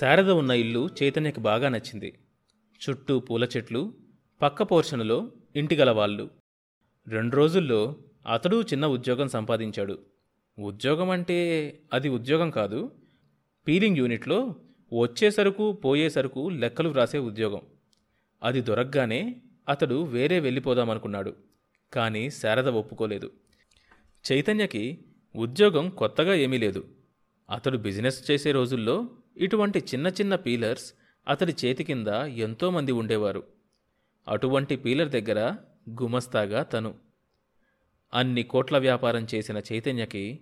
శారద ఉన్న ఇల్లు చైతన్యకు బాగా నచ్చింది. చుట్టూ పూల చెట్లు పక్క పోర్షన్లో ఇంటిగలవాళ్ళు రెండు రోజుల్లో అతడు చిన్న ఉద్యోగం సంపాదించాడు. ఉద్యోగం అంటే అది ఉద్యోగం కాదు పీలింగ్ యూనిట్లో వచ్చేసరుకు పోయేసరుకు లెక్కలు వ్రాసే ఉద్యోగం. అది దొరకగానే అతడు వేరే వెళ్ళిపోదామనుకున్నాడు కానీ శారద ఒప్పుకోలేదు. చైతన్యకి ఉద్యోగం కొత్తగా ఏమీ లేదు. అతడు బిజినెస్ చేసే రోజుల్లో ఇటువంటి చిన్న చిన్న పీలర్స్ అతడి చేతి కింద ఎంతోమంది ఉండేవారు. అటువంటి పీలర్ దగ్గర గుమస్తాగా తను. అన్ని కోట్ల వ్యాపారం చేసిన చైతన్యకి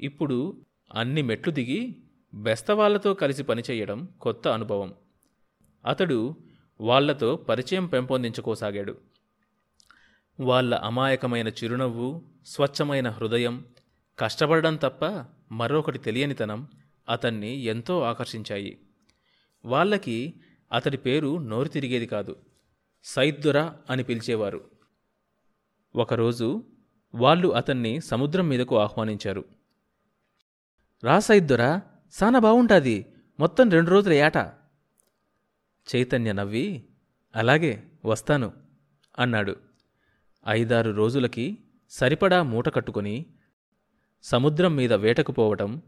ఇప్పుడు అన్ని మెట్లు దిగి బెస్తవాళ్ళతో కలిసి పనిచేయడం కొత్త అనుభవం. అతడు వాళ్ళతో పరిచయం పెంపొందించుకోసాగాడు. వాళ్ళ అమాయకమైన చిరునవ్వు స్వచ్ఛమైన హృదయం కష్టపడడం తప్ప మరొకటి తెలియనితనం అతన్ని ఎంతో ఆకర్షించాయి. వాళ్ళకి అతడి పేరు నోరు తిరిగేది కాదు. సైద్దురా అని పిలిచేవారు. ఒకరోజు వాళ్ళు అతన్ని సముద్రం మీదకు ఆహ్వానించారు. రా సైద్దురా సానా బావుంటాది. మొత్తం రెండు రోజుల ఏట. చైతన్య నవ్వి అలాగే వస్తాను అన్నాడు. ఐదారు రోజులకి సరిపడా మూట కట్టుకొని సముద్రం మీద వేటకు పోవటం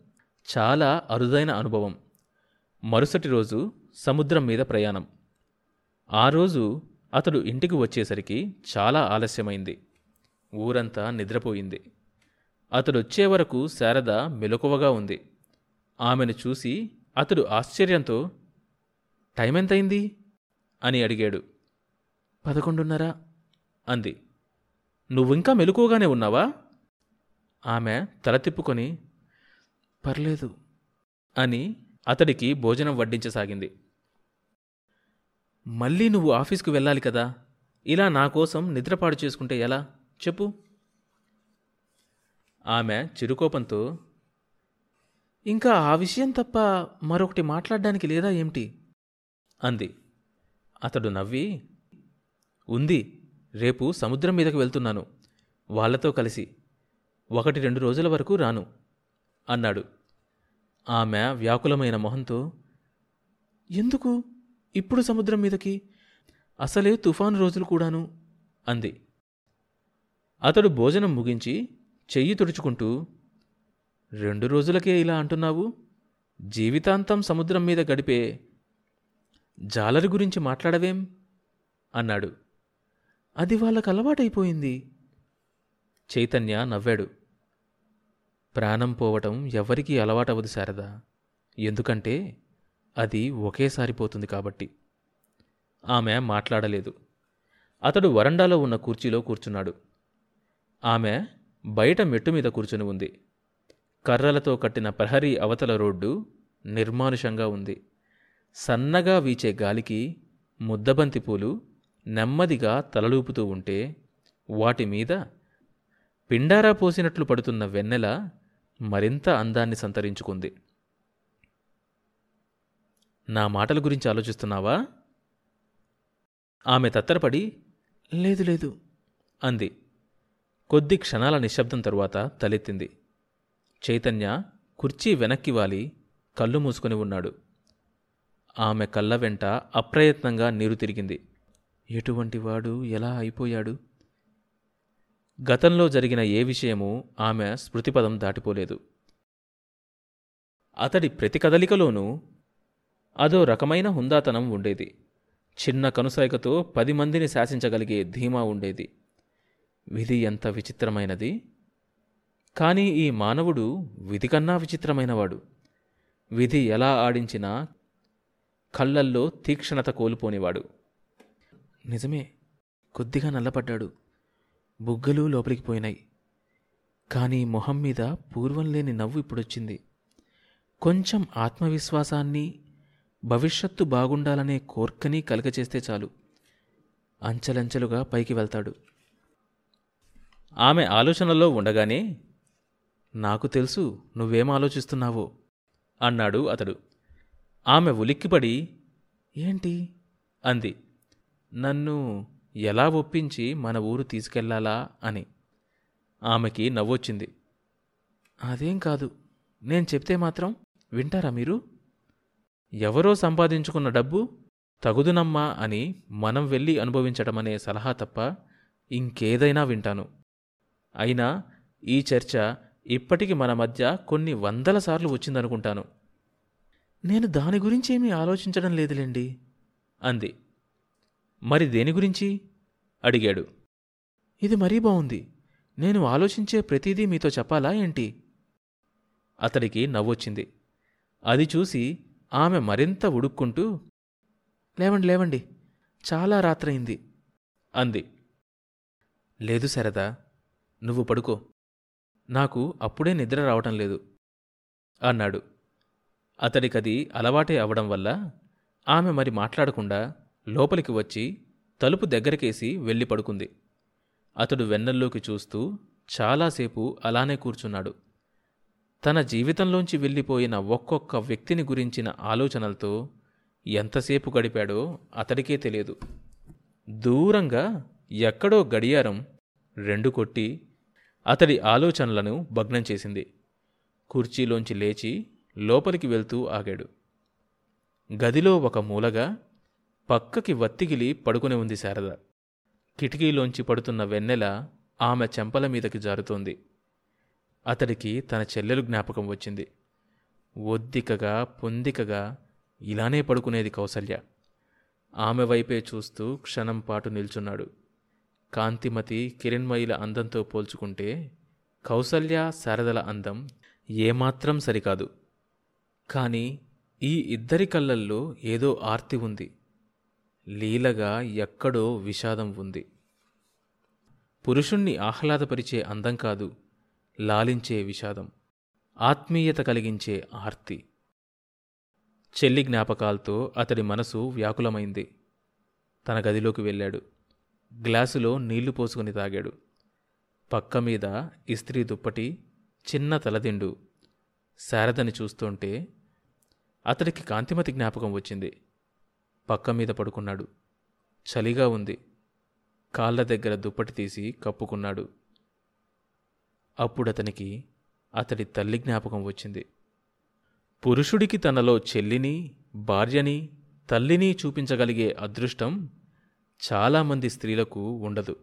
చాలా అరుదైన అనుభవం. మరుసటి రోజు సముద్రం మీద ప్రయాణం. ఆ రోజు అతడు ఇంటికి వచ్చేసరికి చాలా ఆలస్యమైంది. ఊరంతా నిద్రపోయింది. అతడొచ్చే వరకు శారద మెలకువగా ఉంది. ఆమెను చూసి అతడు ఆశ్చర్యంతో టైం ఎంతైంది అని అడిగాడు. పదకొండున్నర అంది. నువ్వింకా మెలకువగానే ఉన్నావా? ఆమె తల తిప్పుకొని పర్లేదు. అని అతడికి భోజనం వడ్డించసాగింది. మళ్ళీ నువ్వు ఆఫీస్కు వెళ్ళాలి కదా. ఇలా నా కోసం నిద్రపాడు చేసుకుంటే ఎలా? చెప్పు. ఆమె చిరుకోపంతో ఇంకా ఆ విషయం తప్ప మరొకటి మాట్లాడడానికి లేదా ఏమిటి? అంది. అతడు నవ్వి ఉంది రేపు సముద్రం మీదకు వెళ్తున్నాను. వాళ్ళతో కలిసి ఒకటి రెండు రోజుల వరకు రాను అన్నాడు. ఆమె వ్యాకులమైన మొహంతో ఎందుకు? ఇప్పుడు సముద్రం మీదకి? అసలే తుఫాను రోజులు కూడాను అంది. అతడు భోజనం ముగించి చెయ్యి తుడుచుకుంటూ రెండు రోజులకే ఇలా అంటున్నావు? జీవితాంతం సముద్రం మీద గడిపే జాలరి గురించి మాట్లాడవేం? అన్నాడు. అది వాళ్ళకు అలవాటైపోయింది చైతన్య నవ్వాడు. ప్రాణం పోవటం ఎవ్వరికీ అలవాటవదు శారదా. ఎందుకంటే అది ఒకేసారి పోతుంది కాబట్టి. ఆమె మాట్లాడలేదు. అతడు వరండాలో ఉన్న కుర్చీలో కూర్చున్నాడు. ఆమె బయట మెట్టు మీద కూర్చుని ఉంది. కర్రలతో కట్టిన ప్రహరీ అవతల రోడ్డు నిర్మానుషంగా ఉంది. సన్నగా వీచే గాలికి ముద్దబంతి పూలు నెమ్మదిగా తలలూపుతూ ఉంటే వాటి మీద పిండారా పోసినట్లు పడుతున్న వెన్నెల మరింత అందాన్ని సంతరించుకుంది. నా మాటల గురించి ఆలోచిస్తున్నావా? ఆమె తత్తరపడి లేదు లేదు అంది. కొద్ది క్షణాల నిశ్శబ్దం తరువాత తలెత్తింది. చైతన్య కుర్చీ వెనక్కి వాలి కళ్ళు మూసుకొని ఉన్నాడు. ఆమె కళ్ళ వెంట అప్రయత్నంగా నీరు తిరిగింది. ఎటువంటి వాడు? ఎలా అయిపోయాడు? గతంలో జరిగిన ఏ విషయమూ ఆమె స్మృతిపదం దాటిపోలేదు. అతడి ప్రతి కదలికలోనూ అదో రకమైన హుందాతనం ఉండేది. చిన్న కనుసైకతో పది మందిని శాసించగలిగే ధీమా ఉండేది. విధి ఎంత విచిత్రమైనది! కానీ ఈ మానవుడు విధి కన్నా విచిత్రమైనవాడు. విధి ఎలా ఆడించినా కళ్ళల్లో తీక్షణత కోల్పోనివాడు. నిజమే కొద్దిగా నల్లపడ్డాడు. బుగ్గలు లోపలికి పోయినాయి. కానీ మొహం మీద పూర్వం లేని నవ్వు ఇప్పుడొచ్చింది. కొంచెం ఆత్మవిశ్వాసాన్ని భవిష్యత్తు బాగుండాలనే కోర్కని కలగచేస్తే చాలు. అంచెలంచెలుగా పైకి వెళ్తాడు. ఆమె ఆలోచనలో ఉండగానే నాకు తెలుసు నువ్వేం ఆలోచిస్తున్నావో? అన్నాడు అతడు. ఆమె ఉలిక్కిపడి ఏంటి? అంది. నన్ను ఎలా ఒప్పించి మన ఊరు తీసుకెళ్ళాలా అని. ఆమెకి నవ్వొచ్చింది. అదేం కాదు నేను చెప్తే మాత్రం వింటారా మీరు? ఎవరో సంపాదించుకున్న డబ్బు తగుదునమ్మా అని మనం వెళ్ళి అనుభవించడమనే సలహా తప్ప ఇంకేదైనా వింటాను. అయినా ఈ చర్చ ఇప్పటికి మన మధ్య కొన్ని వందల సార్లు వచ్చిందనుకుంటాను. నేను దాని గురించి ఏమీ ఆలోచించడం లేదులేండి అంది. మరి దేని గురించి? అడిగాడు. ఇది మరీ బావుంది. నేను ఆలోచించే ప్రతిదీ మీతో చెప్పాలా ఏంటి? అతడికి నవ్వొచ్చింది. అది చూసి ఆమె మరింత ఉడుక్కుంటూ లేవండి లేవండి చాలా రాత్రయింది అంది. లేదు శరదా నువ్వు పడుకో. నాకు అప్పుడే నిద్ర రావటం లేదు అన్నాడు. అతడికది అలవాటే అవడం వల్ల ఆమె మరి మాట్లాడకుండా లోపలికి వచ్చి తలుపు దగ్గరకేసి వెళ్ళి పడుకుంది. అతడు వెన్నెల్లోకి చూస్తూ చాలాసేపు అలానే కూర్చున్నాడు. తన జీవితంలోంచి వెళ్ళిపోయిన ఒక్కొక్క వ్యక్తిని గురించిన ఆలోచనలతో ఎంతసేపు గడిపాడో అతడికే తెలియదు. దూరంగా ఎక్కడో గడియారం రెండు కొట్టి అతడి ఆలోచనలను భగ్నం చేసింది. కుర్చీలోంచి లేచి లోపలికి వెళ్తూ ఆగాడు. గదిలో ఒక మూలగా పక్కకి వత్తిగిలి పడుకుని ఉంది శారద. కిటికీలోంచి పడుతున్న వెన్నెల ఆమె చెంపల మీదకి జారుతోంది. అతడికి తన చెల్లెలు జ్ఞాపకం వచ్చింది. ఒద్దికగా పొందికగా ఇలానే పడుకునేది కౌసల్య. ఆమె వైపే చూస్తూ క్షణం పాటు నిల్చున్నాడు. కాంతిమతి కిరణ్మయిల అందంతో పోల్చుకుంటే కౌసల్య శారదల అందం ఏమాత్రం సరికాదు. కానీ ఈ ఇద్దరి కళ్ళల్లో ఏదో ఆర్తి ఉంది. లీలగా ఎక్కడో విషాదం ఉంది. పురుషుణ్ణి ఆహ్లాదపరిచే అందం కాదు లాలించే విషాదం ఆత్మీయత కలిగించే ఆర్తి. చెల్లి జ్ఞాపకాలతో అతడి మనసు వ్యాకులమైంది. తన గదిలోకి వెళ్ళాడు. గ్లాసులో నీళ్ళు పోసుకుని తాగాడు. పక్క మీద ఇస్త్రీ దుప్పటి చిన్న తలదిండు. శారదని చూస్తుంటే అతడికి కాంతిమతి జ్ఞాపకం వచ్చింది. పక్క మీద పడుకున్నాడు. చలిగా ఉంది. కాళ్ళ దగ్గర దుప్పటి తీసి కప్పుకున్నాడు. అప్పుడు అతనికి అతడి తల్లి జ్ఞాపకం వచ్చింది. పురుషుడికి తనలో చెల్లిని భార్యని తల్లిని చూపించగలిగే అదృష్టం చాలామంది స్త్రీలకు ఉండదు.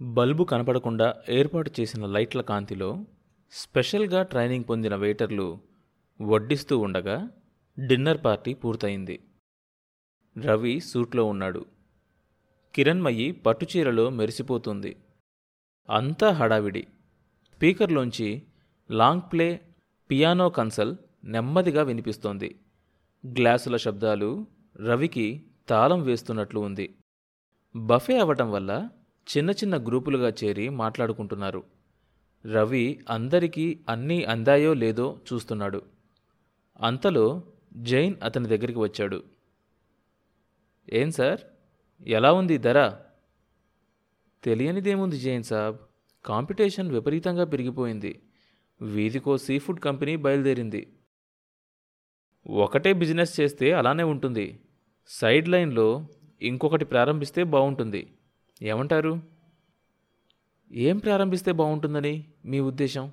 బల్బు కనపడకుండా ఏర్పాటు చేసిన లైట్ల కాంతిలో స్పెషల్గా ట్రైనింగ్ పొందిన వెయిటర్లు వడ్డిస్తూ ఉండగా డిన్నర్ పార్టీ పూర్తయింది. రవి సూట్లో ఉన్నాడు. కిరణ్మయి పట్టుచీరలో మెరిసిపోతుంది. అంతా హడావిడి. స్పీకర్లోంచి లాంగ్ ప్లే పియానో కన్సల్ నెమ్మదిగా వినిపిస్తోంది. గ్లాసుల శబ్దాలు రవికి తాళం వేస్తున్నట్లు ఉంది. బఫే అవటం వల్ల చిన్న చిన్న గ్రూపులుగా చేరి మాట్లాడుకుంటున్నారు. రవి అందరికీ అన్నీ అందాయో లేదో చూస్తున్నాడు. అంతలో జైన్ అతని దగ్గరికి వచ్చాడు. ఏం సార్? ఎలా ఉంది ధర? తెలియనిదేముంది జైన్ సాబ్. కాంపిటీషన్ విపరీతంగా పెరిగిపోయింది. వీధికో సీ ఫుడ్ కంపెనీ బయలుదేరింది. ఒకటే బిజినెస్ చేస్తే అలానే ఉంటుంది. సైడ్ లైన్లో ఇంకొకటి ప్రారంభిస్తే బాగుంటుంది ఏమంటారు? ఏం ప్రారంభిస్తే బాగుంటుందని మీ ఉద్దేశం?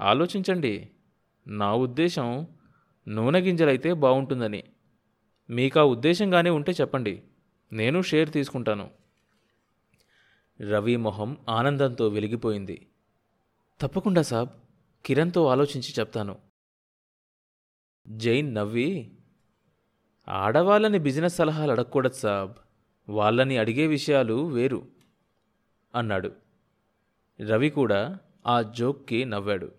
ఆలోచించండి. నా ఉద్దేశం నూనె గింజలైతే బాగుంటుందని మీకు ఆ ఉద్దేశంగానే ఉంటే చెప్పండి. నేను షేర్ తీసుకుంటాను. రవి మొహం ఆనందంతో వెలిగిపోయింది. తప్పకుండా సాబ్ కిరణ్తో ఆలోచించి చెప్తాను. జైన్ నవ్వి ఆడవాళ్ళని బిజినెస్ సలహాలు అడగకూడదు సాబ్. వాళ్ళని అడిగే విషయాలు వేరు అన్నాడు. రవి కూడా ఆ జోక్కి నవ్వాడు.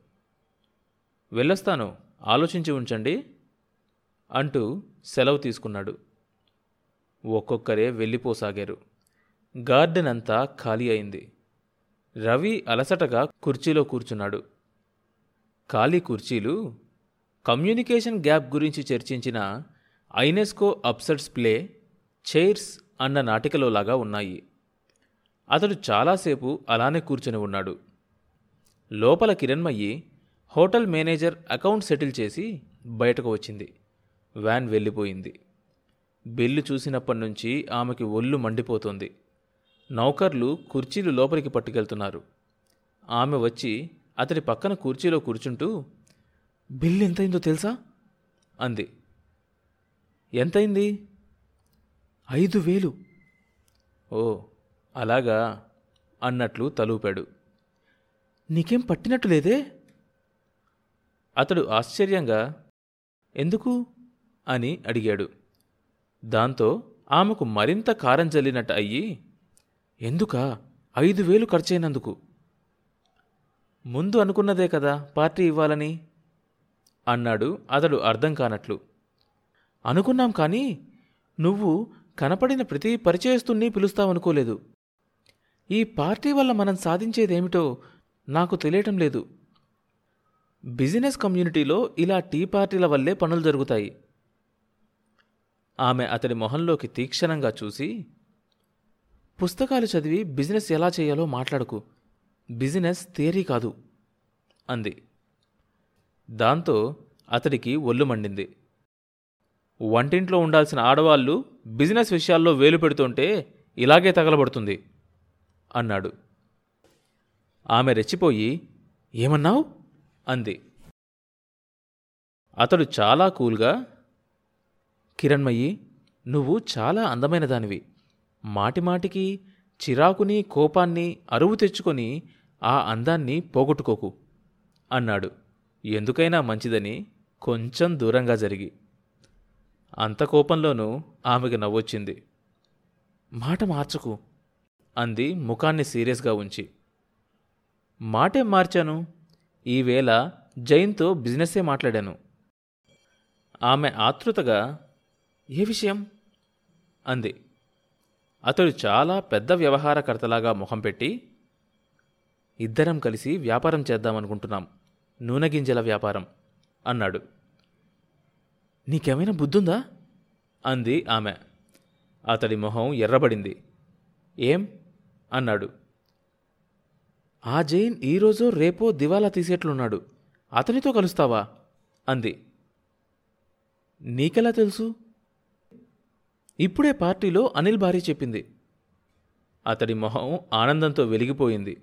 వెళ్ళొస్తాను. ఆలోచించి ఉంచండి అంటూ సెలవు తీసుకున్నాడు. ఒక్కొక్కరే వెళ్ళిపోసాగారు. గార్డెన్ అంతా ఖాళీ అయింది. రవి అలసటగా కుర్చీలో కూర్చున్నాడు. ఖాళీ కుర్చీలు కమ్యూనికేషన్ గ్యాప్ గురించి చర్చించిన ఐనెస్కో అప్సెట్స్ ప్లే చైర్స్ అన్న నాటికలోలాగా ఉన్నాయి. అతడు చాలాసేపు అలానే కూర్చొని ఉన్నాడు. లోపల Kiranmayi hotel manager account settle చేసి బయటకు వచ్చింది. వ్యాన్ వెళ్ళిపోయింది. బిల్లు చూసినప్పటి నుంచి ఆమెకి ఒళ్ళు మండిపోతోంది. నౌకర్లు కుర్చీలు లోపలికి పట్టుకెళ్తున్నారు. ఆమె వచ్చి అతడి పక్కన కుర్చీలో కూర్చుంటూ బిల్లు ఎంతైందో తెలుసా? అంది. ఎంతైంది ఐదు వేలు. ఓ అలాగా? అన్నట్లు తలూపాడు. నీకేం పట్టినట్టు లేదే? అతడు ఆశ్చర్యంగా ఎందుకు? అని అడిగాడు. దాంతో ఆమెకు మరింత కారం జల్లినట్టు అయ్యి ఎందుకా? ఐదు వేలు ఖర్చయినందుకు ముందు అనుకున్నదే కదా పార్టీ ఇవ్వాలని. అన్నాడు అతడు అర్థం కానట్లు. అనుకున్నాం కానీ నువ్వు కనపడిన ప్రతి పరిచయస్తుణ్ణి పిలుస్తావనుకోలేదు. ఈ పార్టీ వల్ల మనం సాధించేదేమిటో నాకు తెలియటం లేదు. బిజినెస్ కమ్యూనిటీలో ఇలా టీ పార్టీల వల్లే పనులు జరుగుతాయి. ఆమె అతడి మొహంలోకి తీక్షణంగా చూసి పుస్తకాలు చదివి బిజినెస్ ఎలా చేయాలో మాట్లాడుకు. బిజినెస్ థియరీ కాదు అంది. దాంతో అతడికి ఒళ్ళు మండింది. వంటింట్లో ఉండాల్సిన ఆడవాళ్ళు బిజినెస్ విషయాల్లో వేలు పెడుతుంటే ఇలాగే తగలబడుతుంది అన్నాడు. ఆమె రెచ్చిపోయి ఏమన్నావు? అంది. అతడు చాలా కూల్గా కిరణ్మయ్యి నువ్వు చాలా అందమైన దానివి మాటిమాటికి చిరాకుని కోపాన్ని అరువు తెచ్చుకొని ఆ అందాన్ని పోగొట్టుకోకు అన్నాడు. ఎందుకైనా మంచిదని కొంచెం దూరంగా జరిగి. అంత కోపంలోనూ ఆమెకు నవ్వొచ్చింది. మాట మార్చకు అంది ముఖాన్ని సీరియస్గా ఉంచి. మాటేం మార్చాను? ఈవేళ జైన్తో బిజినెస్సే మాట్లాడాను. ఆమె ఆతృతగా ఏ విషయం? అంది. అతడు చాలా పెద్ద వ్యవహారకర్తలాగా ముఖం పెట్టి ఇద్దరం కలిసి వ్యాపారం చేద్దామనుకుంటున్నాం. నూనె గింజల వ్యాపారం అన్నాడు. నీకేమైనా బుద్ధుందా? అంది ఆమె. అతడి మొహం ఎర్రబడింది. ఏం? అన్నాడు. ఆ జైన్ ఈరోజో రేపో దివాలా తీసేట్లున్నాడు. అతనితో కలుస్తావా? అంది. నీకెలా తెలుసు? ఇప్పుడే పార్టీలో అనిల్ భార్య చెప్పింది. అతడి మొహం ఆనందంతో వెలిగిపోయింది.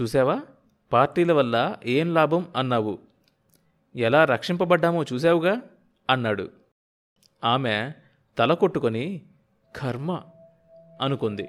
చూశావా? పార్టీల వల్ల ఏం లాభం అన్నావు. ఎలా రక్షింపబడ్డామో చూశావుగా? అన్నాడు. ఆమె తల కొట్టుకొని కర్మ అనుకుంది.